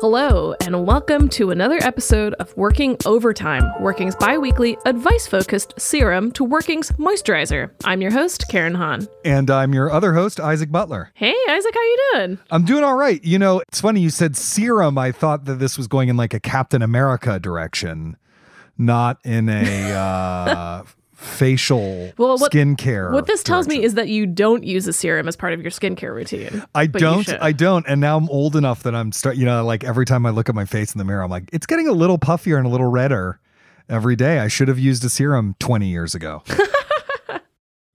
Hello, and welcome to another episode of Working Overtime, Working's bi weekly, advice focused serum to Working's moisturizer. I'm your host, Karen Han. And I'm your other host, Isaac Butler. Hey, Isaac, how you doing? I'm doing all right. You know, it's funny you said serum. I thought that this was going in like a Captain America direction, not in a uh, facial Well, what- skincare. What this tells me is that you don't use a serum as part of your skincare routine. I don't. I don't. And now I'm old enough that I'm start. You know, like every time I look at my face in the mirror, I'm like, it's getting a little puffier and a little redder every day. I should have used a serum 20 years ago.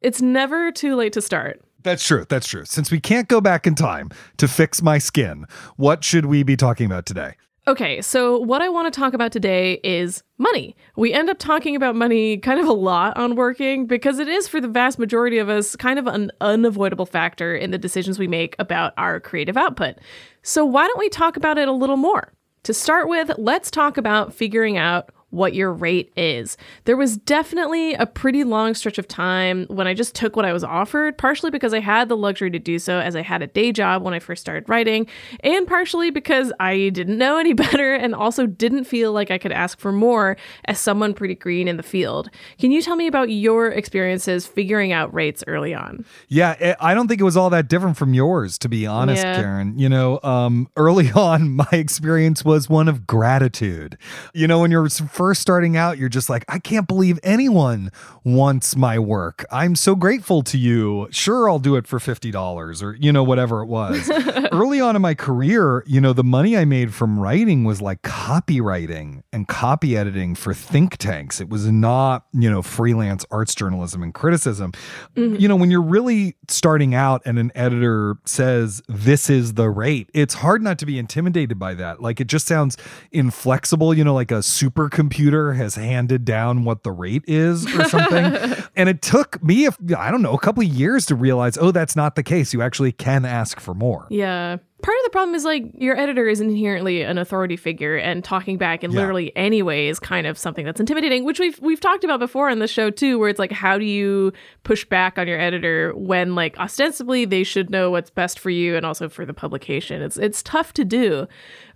It's never too late to start. That's true. That's true. Since we can't go back in time to fix my skin, what should we be talking about today? Okay, so what I want to talk about today is money. We end up talking about money kind of a lot on working because it is, for the vast majority of us, kind of an unavoidable factor in the decisions we make about our creative output. So, why don't we talk about it a little more? To start with, let's talk about figuring out what your rate is. There was definitely a pretty long stretch of time when I just took what I was offered, partially because I had the luxury to do so as I had a day job when I first started writing, and partially because I didn't know any better and also didn't feel like I could ask for more as someone pretty green in the field. Can you tell me about your experiences figuring out rates early on? Yeah, eh, I don't think it was all that different from yours, to be honest, Yeah. Karen. You know, um, early on, my experience was one of gratitude. You know, when you're s- first starting out, you're just like, I can't believe anyone wants my work. I'm so grateful to you. Sure, I'll do it for $50 or, you know, whatever it was. early on in my career, you know, the money I made from writing was like copywriting and copy editing for think tanks. It was not, you know, freelance arts journalism and criticism. Mm-hmm. You know, when you're really starting out and an editor says, this is the rate, it's hard not to be intimidated by that. Like it just sounds inflexible, you know, like a supercomputer has handed down what the rate is or something. and it took me, if I don't know, a couple of years to realize, oh, that's not the case. You actually can ask for more. Yeah. Part of the problem is like your editor is inherently an authority figure and talking back in Yeah. literally any way is kind of something that's intimidating, which we've we've talked about before on the show too, where it's like how do you push back on your editor when like ostensibly they should know what's best for you and also for the publication. It's it's tough to do.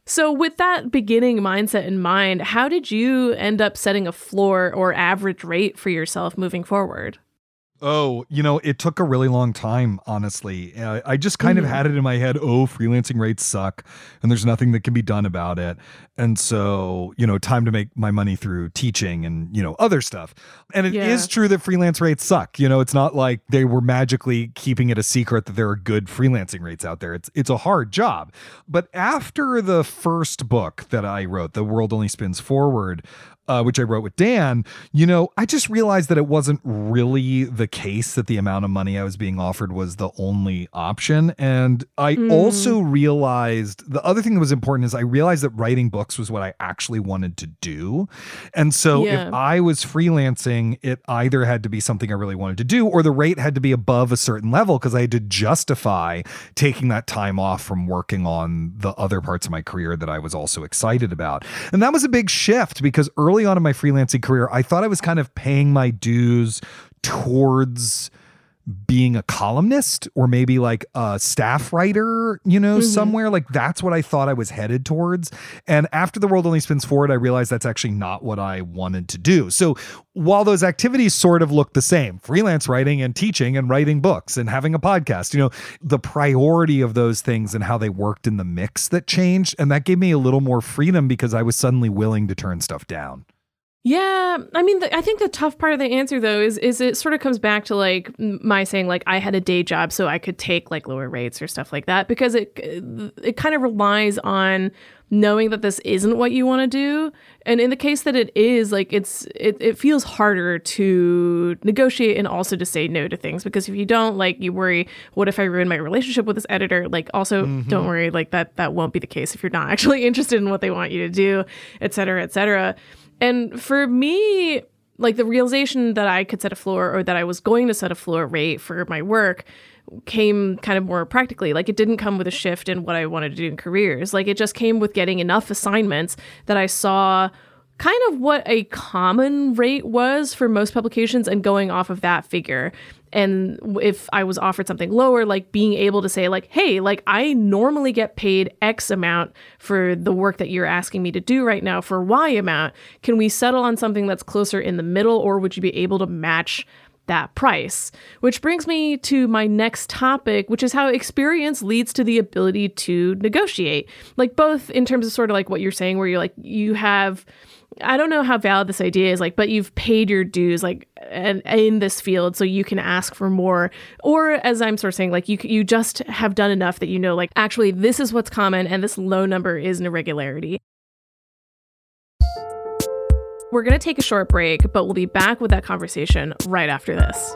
So with that beginning mindset in mind, how did you end up setting a floor or average rate for yourself moving forward? Oh, you know, it took a really long time, honestly. Uh, I just kind of had it in my head, oh, freelancing rates suck and there's nothing that can be done about it. And so, you know, time to make my money through teaching and, you know, other stuff. And it is Yeah. true that freelance rates suck. You know, it's not like they were magically keeping it a secret that there are good freelancing rates out there. It's it's a hard job. But after the first book that I wrote, The World Only Spins Forward, uh, which I wrote with Dan, you know, I just realized that it wasn't really the case that the amount of money I was being offered was the only option. And I also realized the other thing that was important is I realized that writing books was what I actually wanted to do. And so Yeah. if I was freelancing, it either had to be something I really wanted to do or the rate had to be above a certain level because I had to justify taking that time off from working on the other parts of my career that I was also excited about. And that was a big shift because early on in my freelancing career, I thought I was kind of paying my dues towards being a columnist or maybe like a staff writer, you know, mm-hmm. somewhere like that's what I thought I was headed towards. And after the world only spins forward, I realized that's actually not what I wanted to do. So while those activities sort of look the same, freelance writing and teaching and writing books and having a podcast, you know, the priority of those things and how they worked in the mix that changed. And that gave me a little more freedom because I was suddenly willing to turn stuff down. Yeah, I mean, the, I think the tough part of the answer though is is it sort of comes back to like my saying like I had a day job so I could take like lower rates or stuff like that because it it kind of relies on knowing that this isn't what you want to do. And in the case that it is like it's it, it feels harder to negotiate and also to say no to things because if you don't like you worry what if i ruin my relationship with this editor? Like also mm-hmm. don't worry like that that won't be the case if you're not actually interested in what they want you to do et cetera et cetera and for me, like the realization that I could set a floor or that I was going to set a floor rate for my work came kind of more practically. Like it didn't come with a shift in what I wanted to do in careers. Like it just came with getting enough assignments that I saw kind of what a common rate was for most publications and going off of that figure and if i was offered something lower like being able to say like hey like i normally get paid x amount for the work that you're asking me to do right now for y amount can we settle on something that's closer in the middle or would you be able to match that price. Which brings me to my next topic, which is how experience leads to the ability to negotiate. Like, both in terms of sort of like what you're saying, where you're like, you have I don't know how valid this idea is, like, but you've paid your dues, like, and in this field, so you can ask for more. Or as I'm sort of saying, like, you you just have done enough that you know, like, actually, this is what's common, and this low number is an irregularity. We're gonna take a short break, but we'll be back with that conversation right after this.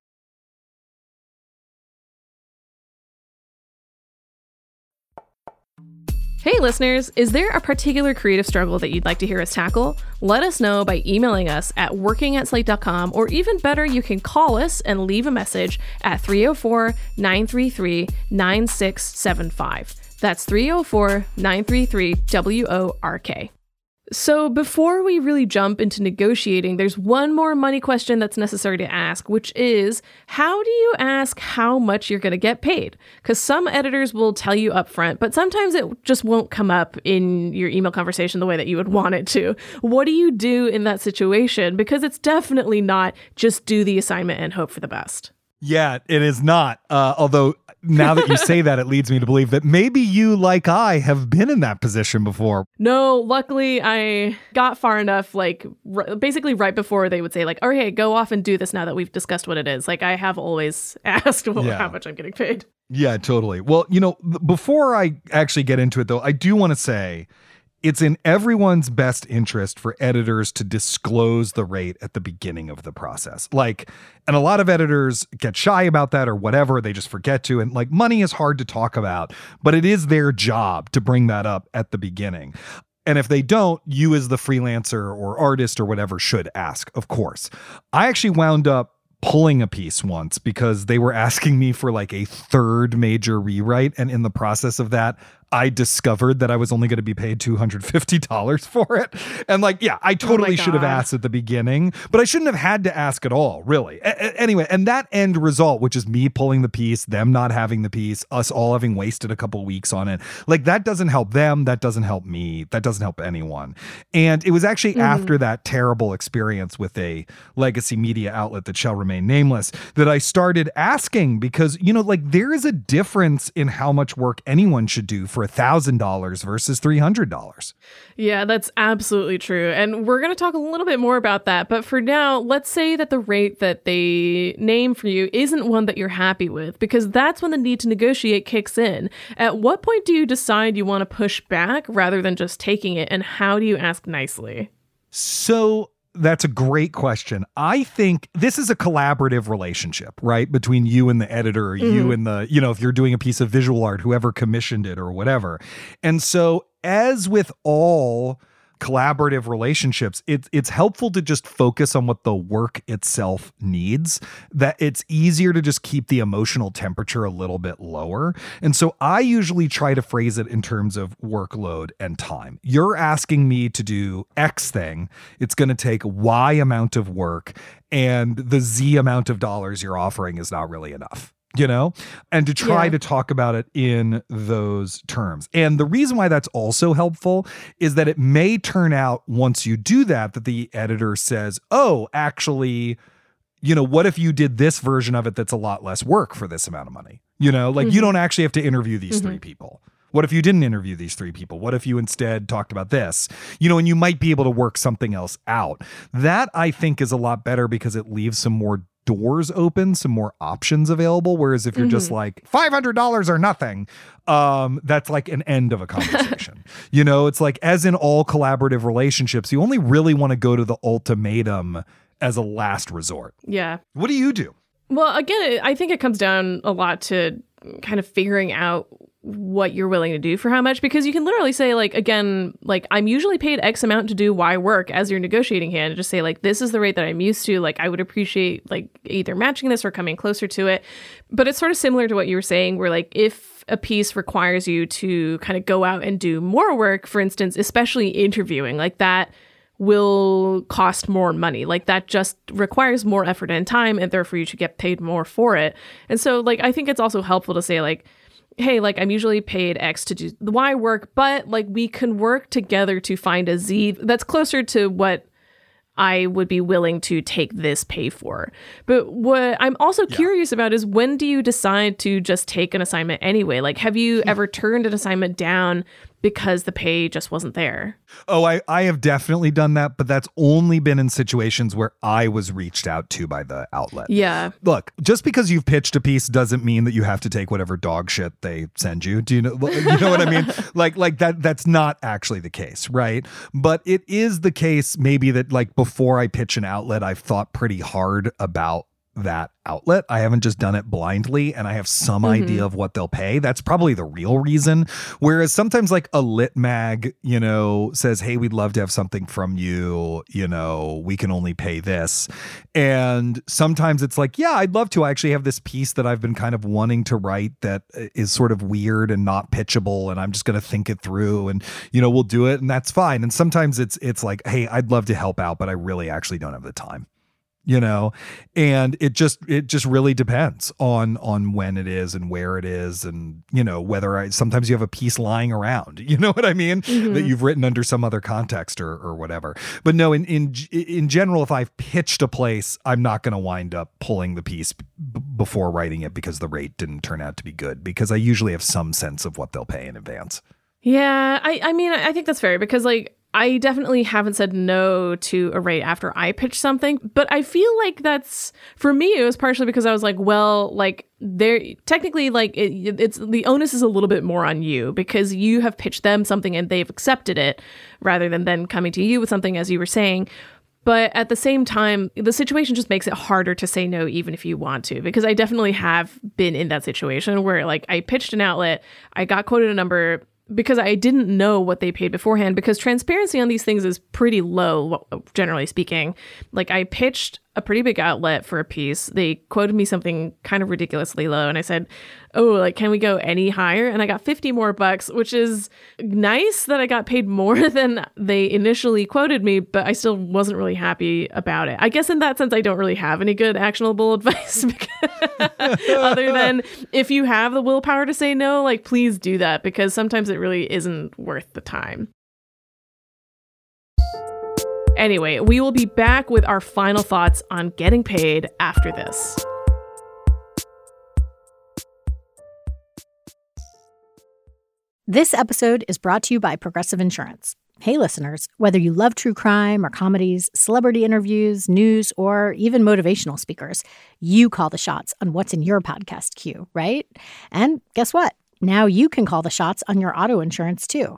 Hey, listeners, is there a particular creative struggle that you'd like to hear us tackle? Let us know by emailing us at working at slate.com, or even better, you can call us and leave a message at 304 933 9675. That's 304 933 WORK. So, before we really jump into negotiating, there's one more money question that's necessary to ask, which is how do you ask how much you're going to get paid? Because some editors will tell you upfront, but sometimes it just won't come up in your email conversation the way that you would want it to. What do you do in that situation? Because it's definitely not just do the assignment and hope for the best. Yeah, it is not. Uh, although now that you say that, it leads me to believe that maybe you, like I, have been in that position before. No, luckily I got far enough, like r- basically right before they would say, like, okay, go off and do this now that we've discussed what it is. Like, I have always asked well, yeah. how much I'm getting paid. Yeah, totally. Well, you know, before I actually get into it, though, I do want to say it's in everyone's best interest for editors to disclose the rate at the beginning of the process. Like, and a lot of editors get shy about that or whatever, they just forget to. And like, money is hard to talk about, but it is their job to bring that up at the beginning. And if they don't, you as the freelancer or artist or whatever should ask, of course. I actually wound up pulling a piece once because they were asking me for like a third major rewrite. And in the process of that, I discovered that I was only going to be paid $250 for it. And like, yeah, I oh totally oh should have asked at the beginning, but I shouldn't have had to ask at all, really. A- anyway, and that end result, which is me pulling the piece, them not having the piece, us all having wasted a couple weeks on it, like that doesn't help them. That doesn't help me. That doesn't help anyone. And it was actually mm-hmm. after that terrible experience with a legacy media outlet that shall remain nameless that I started asking because, you know, like there is a difference in how much work anyone should do for for $1,000 versus $300. Yeah, that's absolutely true. And we're going to talk a little bit more about that. But for now, let's say that the rate that they name for you isn't one that you're happy with, because that's when the need to negotiate kicks in. At what point do you decide you want to push back rather than just taking it? And how do you ask nicely? So that's a great question. I think this is a collaborative relationship, right? Between you and the editor, mm-hmm. you and the, you know, if you're doing a piece of visual art, whoever commissioned it or whatever. And so, as with all collaborative relationships, it, it's helpful to just focus on what the work itself needs. That it's easier to just keep the emotional temperature a little bit lower. And so I usually try to phrase it in terms of workload and time. You're asking me to do X thing, it's going to take Y amount of work, and the Z amount of dollars you're offering is not really enough you know, and to try yeah. to talk about it in those terms. And the reason why that's also helpful is that it may turn out once you do that, that the editor says, oh, actually, you know, what if you did this version of it that's a lot less work for this amount of money? You know, like mm-hmm. you don't actually have to interview these mm-hmm. three people. What if you didn't interview these three people? What if you instead talked about this? You know, and you might be able to work something else out. That I think is a lot better because it leaves some more doors open, some more options available. Whereas if you're mm-hmm. just like $500 or nothing, um, that's like an end of a conversation. you know, it's like, as in all collaborative relationships, you only really want to go to the ultimatum as a last resort. Yeah. What do you do? Well, again, I think it comes down a lot to kind of figuring out what you're willing to do for how much because you can literally say like again like i'm usually paid x amount to do y work as your negotiating hand just say like this is the rate that i'm used to like i would appreciate like either matching this or coming closer to it but it's sort of similar to what you were saying where like if a piece requires you to kind of go out and do more work for instance especially interviewing like that will cost more money. Like that just requires more effort and time, and therefore you should get paid more for it. And so, like, I think it's also helpful to say, like, hey, like I'm usually paid X to do the Y work, but like we can work together to find a Z that's closer to what I would be willing to take this pay for. But what I'm also yeah. curious about is when do you decide to just take an assignment anyway? Like, have you hmm. ever turned an assignment down because the pay just wasn't there. Oh, I, I have definitely done that, but that's only been in situations where I was reached out to by the outlet. Yeah. Look, just because you've pitched a piece doesn't mean that you have to take whatever dog shit they send you. Do you know you know what I mean? Like like that that's not actually the case, right? But it is the case maybe that like before I pitch an outlet, I've thought pretty hard about that outlet. I haven't just done it blindly and I have some mm-hmm. idea of what they'll pay. That's probably the real reason. Whereas sometimes like a lit mag, you know, says, "Hey, we'd love to have something from you, you know, we can only pay this." And sometimes it's like, "Yeah, I'd love to. I actually have this piece that I've been kind of wanting to write that uh, sort of weird and not pitchable and I'm just going to think it through and you know, we'll do it and that's fine." And sometimes it's it's like, "Hey, I'd love to help out, but I really actually don't have the time." You know and it just it just really depends on on when it is and where it is and you know whether i sometimes you have a piece lying around you know what i mean mm-hmm. that you've written under some other context or or whatever but no in in in general if i've pitched a place i'm not going to wind up pulling the piece b- before writing it because the rate didn't turn out to be good because i usually have some sense of what they'll pay in advance yeah i i mean i think that's fair because like I definitely haven't said no to a rate after I pitched something, but I feel like that's for me. It was partially because I was like, well, like there technically, like it, it's the onus is a little bit more on you because you have pitched them something and they've accepted it, rather than then coming to you with something as you were saying. But at the same time, the situation just makes it harder to say no, even if you want to, because I definitely have been in that situation where, like, I pitched an outlet, I got quoted a number, because I didn't know what they paid beforehand because transparency on these things is pretty low generally speaking. Like I pitched a pretty big outlet for a piece. They quoted me something kind of ridiculously low and I said, "Oh, like can we go any higher?" And I got 50 more bucks, which is nice that I got paid more than they initially quoted me, but I still wasn't really happy about it. I guess in that sense I don't really have any good actionable advice other than if you have the willpower to say no, like please do that because sometimes it really isn't worth the time. Anyway, we will be back with our final thoughts on getting paid after this. This episode is brought to you by Progressive Insurance. Hey, listeners, whether you love true crime or comedies, celebrity interviews, news, or even motivational speakers, you call the shots on what's in your podcast queue, right? And guess what? Now you can call the shots on your auto insurance too.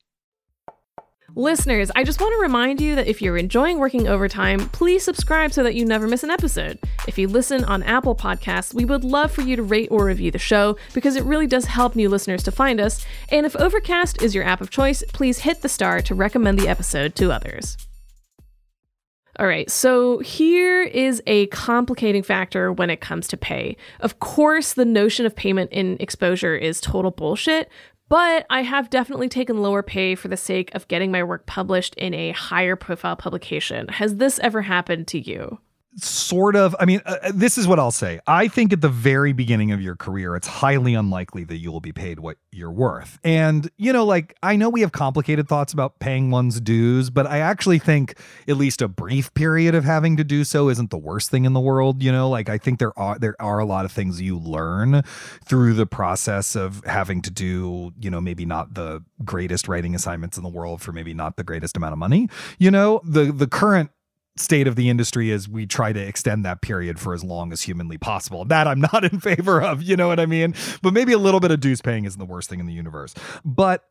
Listeners, I just want to remind you that if you're enjoying working overtime, please subscribe so that you never miss an episode. If you listen on Apple Podcasts, we would love for you to rate or review the show because it really does help new listeners to find us. And if Overcast is your app of choice, please hit the star to recommend the episode to others. All right, so here is a complicating factor when it comes to pay. Of course, the notion of payment in exposure is total bullshit, but I have definitely taken lower pay for the sake of getting my work published in a higher profile publication. Has this ever happened to you? Sort of i mean uh, uh, this is what i'll say. I think at the very beginning of your career it's highly unlikely that you will be paid what you're worth. And you know like i know we have complicated thoughts about paying one's dues but i actually think at least a brief period of having to do so isn't the worst thing in the world you know? Like i think there are there are a lot of things you learn through the process of having to do you know maybe not the greatest writing assignments in the world for maybe not the greatest amount of money you know? The the current state of the industry is we try to extend that period for as long as humanly possible. That I'm not in favor of, you know what I mean? But maybe a little bit of dues paying isn't the worst thing in the universe. But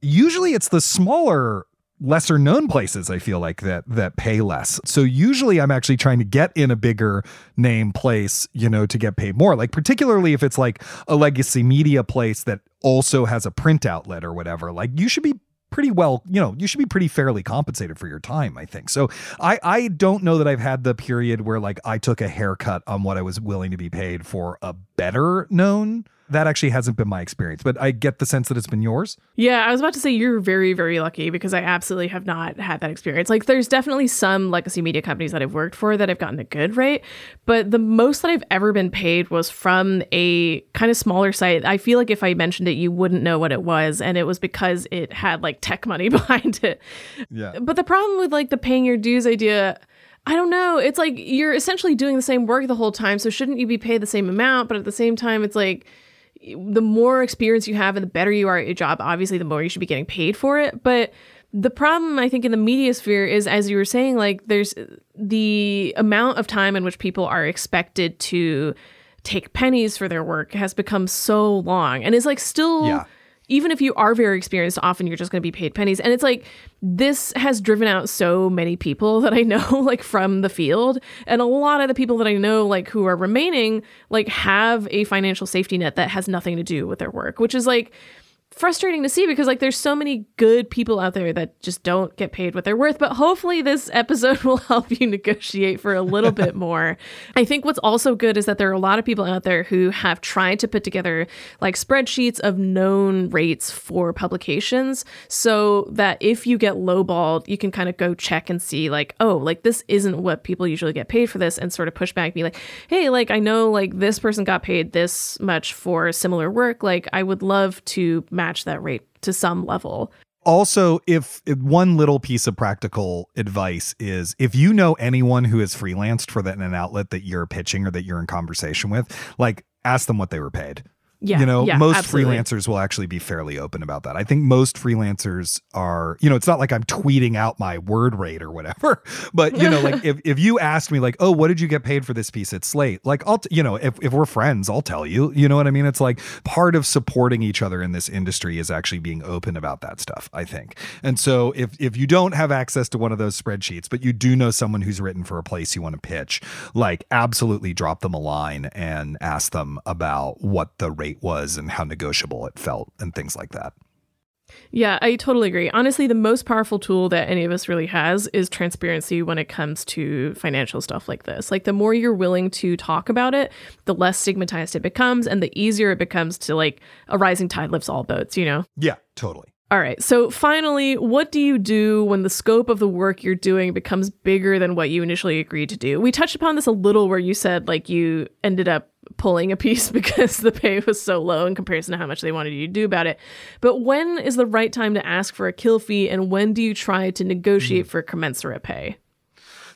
usually it's the smaller lesser known places I feel like that that pay less. So usually I'm actually trying to get in a bigger name place, you know, to get paid more. Like particularly if it's like a legacy media place that also has a print outlet or whatever. Like you should be pretty well, you know, you should be pretty fairly compensated for your time, I think. So I I don't know that I've had the period where like I took a haircut on what I was willing to be paid for a better known that actually hasn't been my experience, but I get the sense that it's been yours. Yeah, I was about to say you're very, very lucky because I absolutely have not had that experience. Like, there's definitely some legacy media companies that I've worked for that I've gotten a good rate, but the most that I've ever been paid was from a kind of smaller site. I feel like if I mentioned it, you wouldn't know what it was, and it was because it had like tech money behind it. Yeah. But the problem with like the paying your dues idea. I don't know. It's like you're essentially doing the same work the whole time. So shouldn't you be paid the same amount? But at the same time, it's like the more experience you have and the better you are at your job, obviously, the more you should be getting paid for it. But the problem, I think, in the media sphere is, as you were saying, like there's the amount of time in which people are expected to take pennies for their work has become so long and is like still. Yeah even if you are very experienced, often you're just going to be paid pennies. And it's like this has driven out so many people that I know, like from the field. And a lot of the people that I know, like who are remaining, like have a financial safety net that has nothing to do with their work, which is like, frustrating to see because like there's so many good people out there that just don't get paid what they're worth but hopefully this episode will help you negotiate for a little bit more. I think what's also good is that there are a lot of people out there who have tried to put together like spreadsheets of known rates for publications so that if you get lowballed you can kind of go check and see like oh like this isn't what people usually get paid for this and sort of push back be like hey like i know like this person got paid this much for similar work. Like i would love to match that rate to some level. Also, if, if, one little piece of practical advice is if you know anyone who has freelanced for that in an outlet that you're pitching or that you're in conversation with, like ask them what they were paid. Yeah, you know, yeah, most absolutely. freelancers will actually be fairly open about that. I think most freelancers are, you know, it's not like I'm tweeting out my word rate or whatever, but you know, like if, if you asked me like, oh, what did you get paid for this piece at Slate? Like I'll, t- you know, if, if we're friends, I'll tell you, you know what I mean? It's like part of supporting each other in this industry is actually being open about that stuff, I think. And so if, if you don't have access to one of those spreadsheets, but you do know someone who's written for a place you want to pitch, like absolutely drop them a line and ask them about what the rate was and how negotiable it felt and things like that. Yeah, I totally agree. Honestly, the most powerful tool that any of us really has is transparency when it comes to financial stuff like this. Like the more you're willing to talk about it, the less stigmatized it becomes and the easier it becomes to like a rising tide lifts all boats, you know? Yeah, totally. All right. So finally, what do you do when the scope of the work you're doing becomes bigger than what you initially agreed to do? We touched upon this a little where you said like you ended up pulling a piece because the pay was so low in comparison to how much they wanted you to do about it. But when is the right time to ask for a kill fee and when do you try to negotiate mm. for commensurate pay?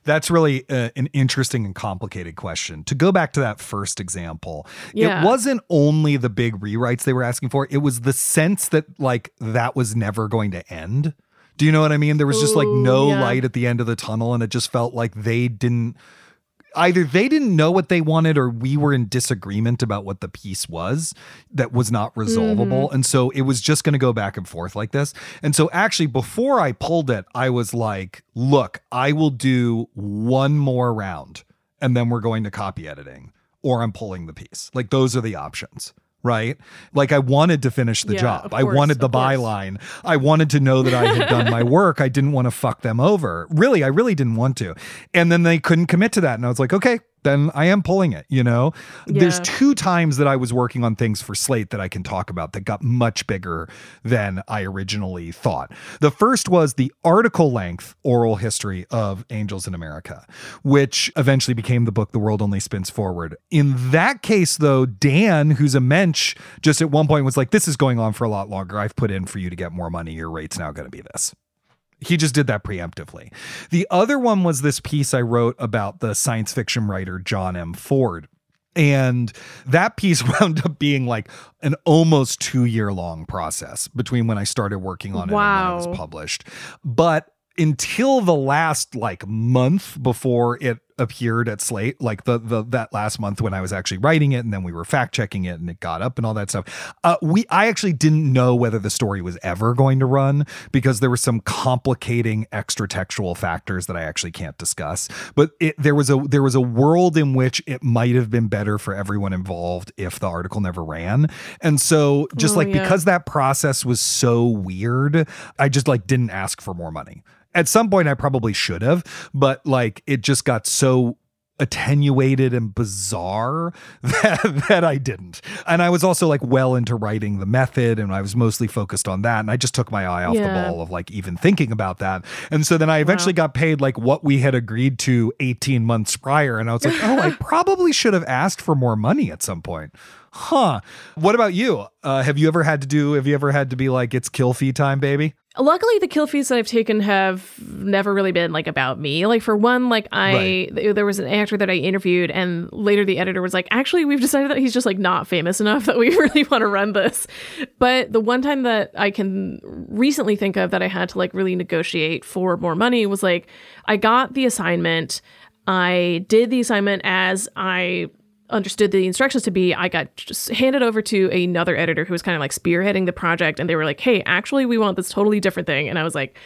That's really uh, an interesting and complicated question. To go back to that first example, yeah. it wasn't only the big rewrites they were asking for, it was the sense that like that was never going to end. Do you know what I mean? There was just like no yeah. light at the end of the tunnel and it just felt like they didn't either they didn't know what they wanted or we were in disagreement about what the piece was that was not resolvable. Mm-hmm. And so it was just going to go back and forth like this. And so actually, before I pulled it, I was like, look, I will do one more round and then we're going to copy editing or I'm pulling the piece. Like those are the options right? Like I wanted to finish the yeah, job. Course, I wanted the byline. I wanted to know that I had done my work. I didn't want to fuck them over. Really, I really didn't want to. And then they couldn't commit to that. And I was like, okay, then I am pulling it, you know? Yeah. There's two times that I was working on things for Slate that I can talk about that got much bigger than I originally thought. The first was the article length oral history of Angels in America, which eventually became the book The World Only Spins Forward. In that case, though, Dan, who's a mensch, just at one point was like, This is going on for a lot longer. I've put in for you to get more money. Your rate's now going to be this. He just did that preemptively. The other one was this piece I wrote about the science fiction writer John M. Ford. And that piece wound up being like an almost two year long process between when I started working on it wow. and when it was published. But until the last like month before it appeared at Slate, like the the that last month when I was actually writing it, and then we were fact checking it, and it got up and all that stuff. Uh, we I actually didn't know whether the story was ever going to run because there were some complicating extra textual factors that I actually can't discuss. But it, there was a there was a world in which it might have been better for everyone involved if the article never ran, and so just oh, like yeah. because that process was so weird, I just like didn't ask for more money at some point I probably should have, but like it just got so attenuated and bizarre that, that I didn't. And I was also like well into writing the method and I was mostly focused on that. And I just took my eye off yeah. the ball of like even thinking about that. And so then I eventually wow. got paid like what we had agreed to 18 months prior. And I was like, oh, I probably should have asked for more money at some point. Huh. What about you? Uh, have you ever had to do, have you ever had to be like, it's kill fee time, baby? Luckily the kill fees that I've taken have never really been like about me. Like for one, like I right. there was an actor that I interviewed and later the editor was like, "Actually, we've decided that he's just like not famous enough that we really want to run this." But the one time that I can recently think of that I had to like really negotiate for more money was like I got the assignment I did the assignment as I understood the instructions to be i got just handed over to another editor who was kind of like spearheading the project and they were like hey actually we want this totally different thing and i was like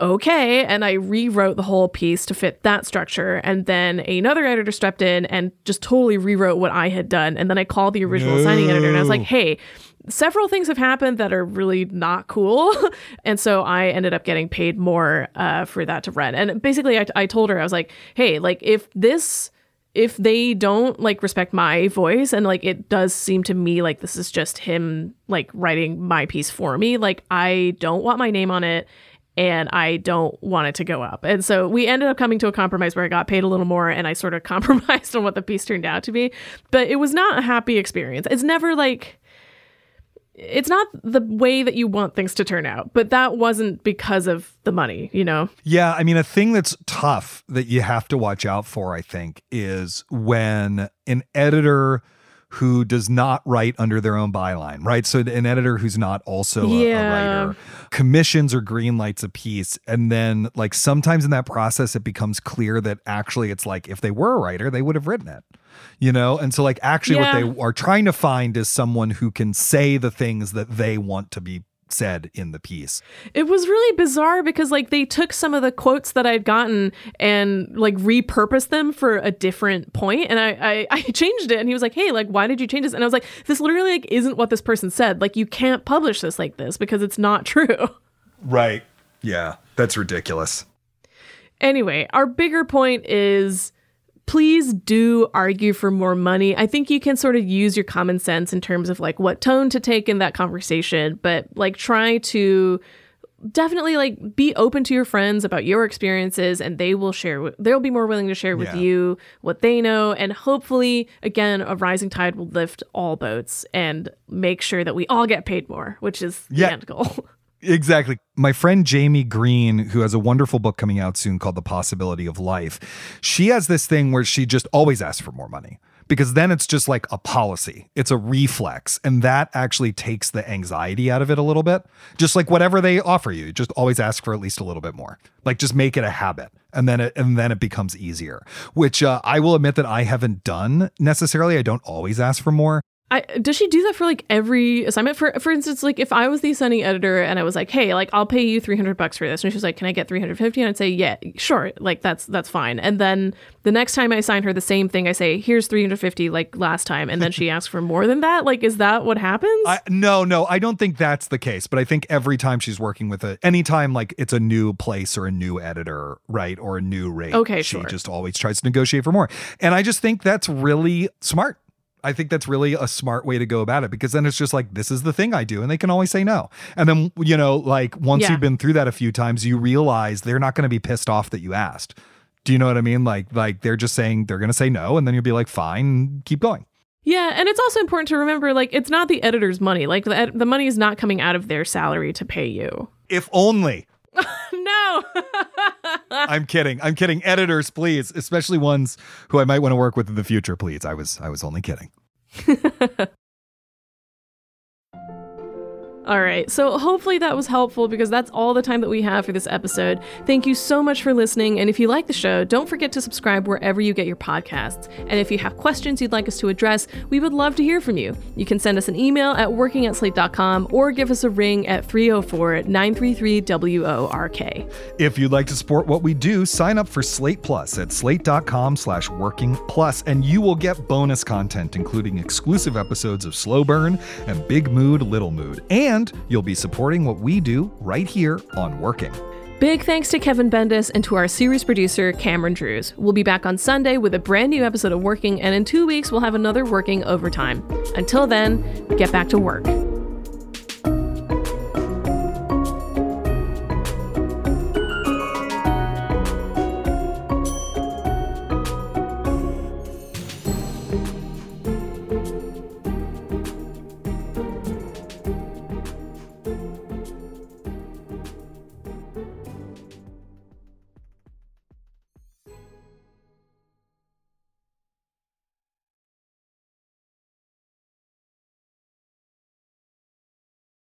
okay and i rewrote the whole piece to fit that structure and then another editor stepped in and just totally rewrote what i had done and then i called the original no. signing editor and i was like hey several things have happened that are really not cool. and so I ended up getting paid more uh, for that to run. And basically, I, I told her, I was like, hey, like, if this if they don't like respect my voice and like it does seem to me like this is just him like writing my piece for me like i don't want my name on it and i don't want it to go up. And so we ended up coming to a compromise where i got paid a little more and i sort of compromised on what the piece turned out to be. But it was not a happy experience. It's never like it's not the way that you want things to turn out, but that wasn't because of the money, you know? Yeah. I mean, a thing that's tough that you have to watch out for, I think, is when an editor who does not write under their own byline, right? So an editor who's not also a, yeah. a writer commissions or green lights a piece. And then like sometimes in that process, it becomes clear that actually it's like if they were a writer, they would have written it you know and so like actually yeah. what they are trying to find is someone who can say the things that they want to be said in the piece. It was really bizarre because like they took some of the quotes that I'd gotten and like repurposed them for a different point and I, I I changed it and he was like, "Hey, like why did you change this?" And I was like, "This literally like isn't what this person said. Like you can't publish this like this because it's not true." Right. Yeah, that's ridiculous. Anyway, our bigger point is please do argue for more money. I think you can sort of use your common sense in terms of like what tone to take in that conversation, but like try to definitely like be open to your friends about your experiences and they will share they'll be more willing to share with Yeah. you what they know and hopefully again a rising tide will lift all boats and make sure that we all get paid more which is the end goal Exactly. My friend Jaime Green, who has a wonderful book coming out soon called The Possibility of Life, she has this thing where she just always asks for more money because then it's just like a policy, it's a reflex. And that actually takes the anxiety out of it a little bit. Just like whatever they offer you, just always ask for at least a little bit more. Like just make it a habit. And then it and then it becomes easier, which uh, I will admit that I haven't done necessarily. I don't always ask for more. I, does she do that for like every assignment? For for instance, like if I was the assigning editor and I was like, "Hey, like I'll pay you three hundred bucks for this," and she's like, "Can I get three hundred fifty? And I'd say, "Yeah, sure, like that's that's fine." And then the next time I assign her the same thing, I say, "Here's three hundred fifty, like last time," and then she asks for more than that. Like, is that what happens? I, no, no, I don't think that's the case. But I think every time she's working with a, anytime like it's a new place or a new editor, right, or a new rate, Okay, she sure. just always tries to negotiate for more. And I just think that's really smart. I think that's really a smart way to go about it because then it's just like this is the thing I do, and they can always say no. And then you know, like once Yeah. you've been through that a few times, you realize they're not going to be pissed off that you asked. Do you know what I mean? Like, like they're just saying they're going to say no, and then you'll be like, fine, keep going. yeah, and it's also important to remember, like, it's not the editor's money. Like, the ed- the money is not coming out of their salary to pay you. If only. no. I'm kidding. I'm kidding. Editors, please, especially ones who I might want to work with in the future, please. I was I was only kidding. All right, so hopefully that was helpful because that's all the time that we have for this episode. Thank you so much for listening, and if you like the show, don't forget to subscribe wherever you get your podcasts. And if you have questions you'd like us to address, we would love to hear from you. You can send us an email at working at slate.com or give us a ring at 304 933 WORK. If you'd like to support what we do, sign up for Slate Plus at slate.com slash working plus, and you will get bonus content, including exclusive episodes of Slow Burn and Big Mood, Little Mood. And you'll be supporting what we do right here on Working. Big thanks to Kevin Bendis and to our series producer, Cameron Drews. We'll be back on Sunday with a brand new episode of Working, and in two weeks, we'll have another Working Overtime. Until then, get back to work.